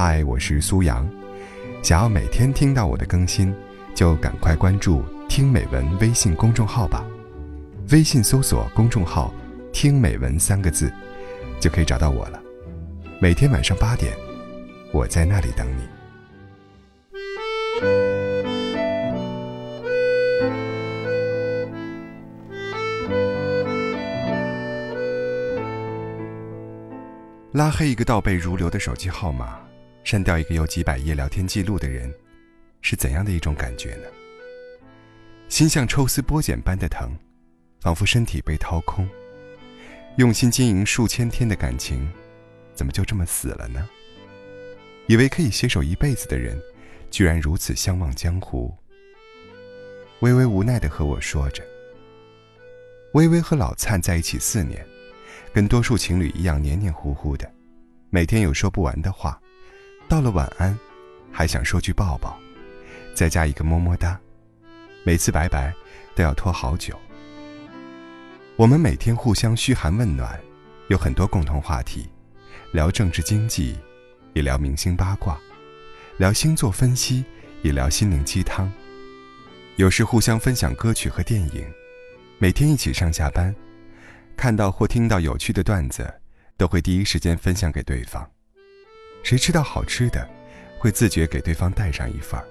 嗨，我是苏阳。想要每天听到我的更新，就赶快关注“听美文”微信公众号吧。微信搜索公众号“听美文”三个字，就可以找到我了。每天晚上八点，我在那里等你。拉黑一个倒背如流的手机号码，删掉一个有几百页聊天记录的人，是怎样的一种感觉呢？心像抽丝剥茧般的疼，仿佛身体被掏空。用心经营数千天的感情，怎么就这么死了呢？以为可以携手一辈子的人，居然如此相忘江湖。微微无奈地和我说着。微微和老灿在一起四年。跟多数情侣一样黏黏糊糊的，每天有说不完的话，到了晚安，还想说句抱抱，再加一个么么哒，每次拜拜都要拖好久。我们每天互相嘘寒问暖，有很多共同话题，聊政治经济，也聊明星八卦，聊星座分析，也聊心灵鸡汤。有时互相分享歌曲和电影，每天一起上下班。看到或听到有趣的段子，都会第一时间分享给对方。谁吃到好吃的，会自觉给对方带上一份儿。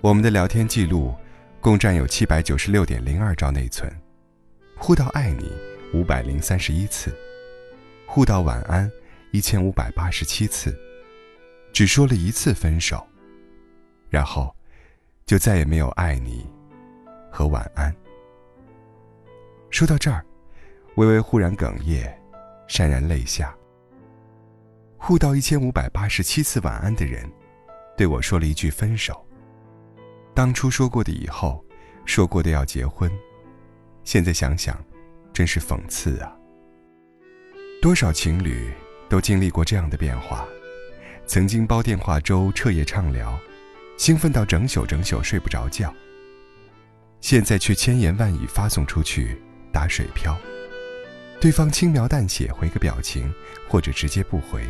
我们的聊天记录共占有七百九十六点零二兆内存，互道爱你五百零三十一次，互道晚安一千五百八十七次，只说了一次分手，然后就再也没有爱你和晚安。说到这儿，微微忽然哽咽，潸然泪下。互道一千五百八十七次晚安的人，对我说了一句分手。当初说过的以后，说过的要结婚，现在想想，真是讽刺啊。多少情侣都经历过这样的变化：曾经煲电话粥，彻夜畅聊，兴奋到整宿整宿睡不着觉，现在却千言万语发送出去。打水漂，对方轻描淡写回个表情，或者直接不回，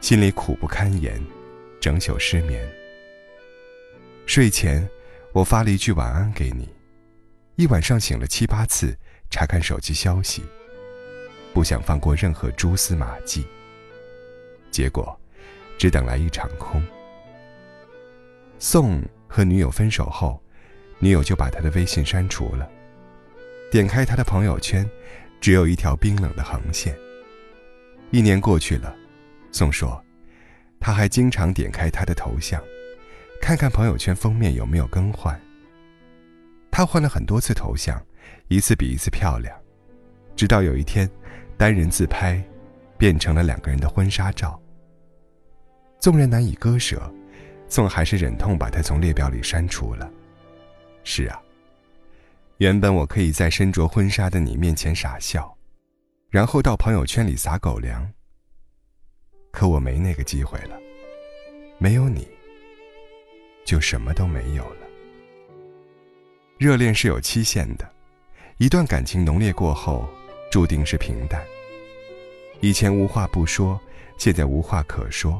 心里苦不堪言，整宿失眠。睡前，我发了一句晚安给你，一晚上醒了七八次，查看手机消息，不想放过任何蛛丝马迹。结果，只等来一场空。宋和女友分手后，女友就把他的微信删除了。点开他的朋友圈，只有一条冰冷的横线。一年过去了，宋说，他还经常点开他的头像，看看朋友圈封面有没有更换。他换了很多次头像，一次比一次漂亮，直到有一天，单人自拍变成了两个人的婚纱照。纵然难以割舍，宋还是忍痛把他从列表里删除了。是啊。原本我可以在身着婚纱的你面前傻笑，然后到朋友圈里撒狗粮。可我没那个机会了，没有你，就什么都没有了。热恋是有期限的，一段感情浓烈过后，注定是平淡。以前无话不说，现在无话可说；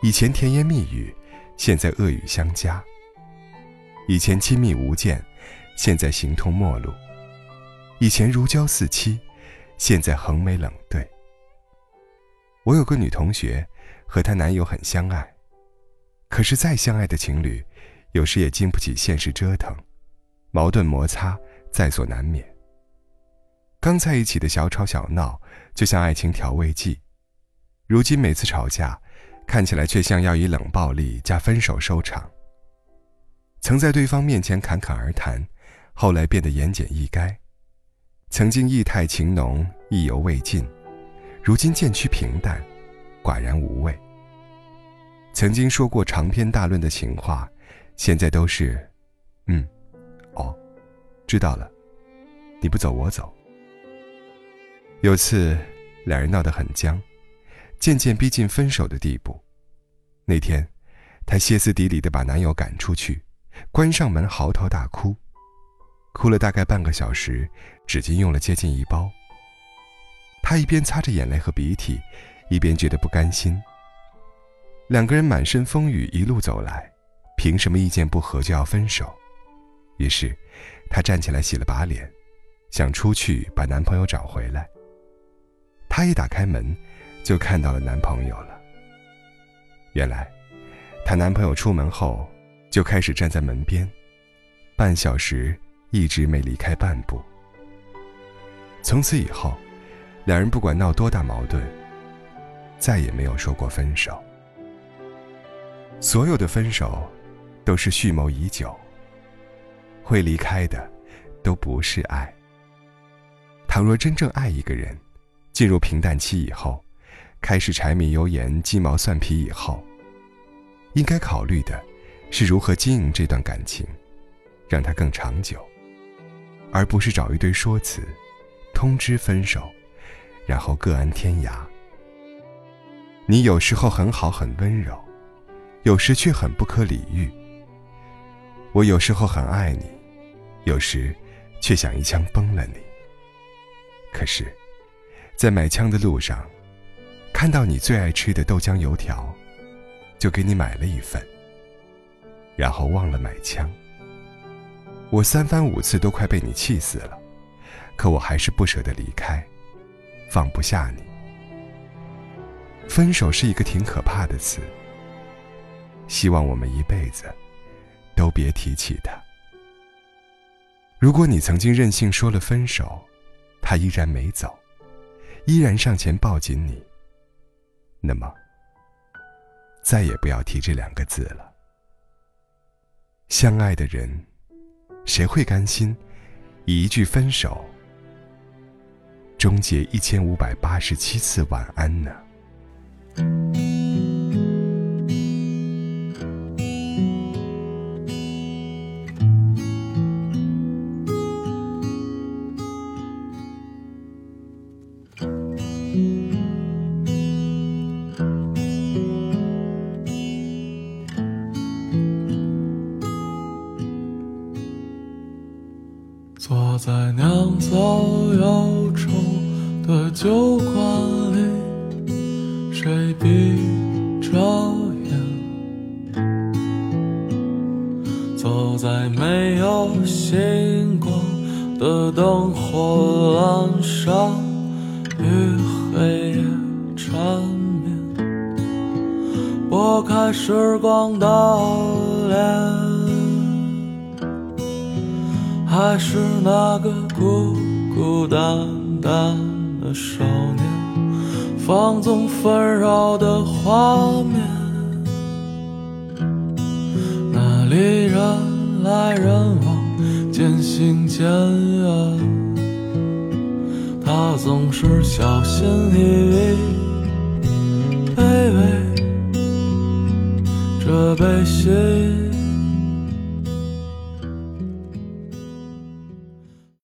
以前甜言蜜语，现在恶语相加；以前亲密无间。现在形同陌路，以前如胶似漆，现在横眉冷对。我有个女同学，和她男友很相爱，可是再相爱的情侣，有时也经不起现实折腾，矛盾摩擦在所难免。刚在一起的小吵小闹，就像爱情调味剂，如今每次吵架，看起来却像要以冷暴力加分手收场。曾在对方面前侃侃而谈。后来变得言简意赅，曾经意态情浓、意犹未尽，如今渐趋平淡、寡然无味。曾经说过长篇大论的情话，现在都是“嗯，哦，知道了，你不走我走。”有次，两人闹得很僵，渐渐逼近分手的地步。那天，她歇斯底里地把男友赶出去，关上门嚎啕大哭。哭了大概半个小时，纸巾用了接近一包。他一边擦着眼泪和鼻涕，一边觉得不甘心。两个人满身风雨一路走来，凭什么意见不合就要分手？于是，她站起来洗了把脸，想出去把男朋友找回来。她一打开门，就看到了男朋友了。原来，她男朋友出门后就开始站在门边，半小时一直没离开半步。从此以后，两人不管闹多大矛盾，再也没有说过分手。所有的分手，都是蓄谋已久。会离开的，都不是爱。倘若真正爱一个人，进入平淡期以后，开始柴米油盐、鸡毛蒜皮以后，应该考虑的，是如何经营这段感情，让它更长久，而不是找一堆说辞。通知分手，然后各安天涯。你有时候很好很温柔，有时却很不可理喻。我有时候很爱你，有时却想一枪崩了你。可是，在买枪的路上，看到你最爱吃的豆浆油条，就给你买了一份，然后忘了买枪。我三番五次都快被你气死了。可我还是不舍得离开，放不下你。分手是一个挺可怕的词，希望我们一辈子都别提起它。如果你曾经任性说了分手，他依然没走，依然上前抱紧你，那么再也不要提这两个字了。相爱的人，谁会甘心以一句分手？终结一千五百八十七次晚安呢。坐在酿造忧愁的酒馆里，谁闭着眼？走在没有星光的灯火阑珊，与黑夜缠绵，拨开时光的脸。还是那个孤孤单单的少年，放纵纷扰的画面，那里人来人往，渐行渐远。他总是小心翼翼，卑微，这悲喜。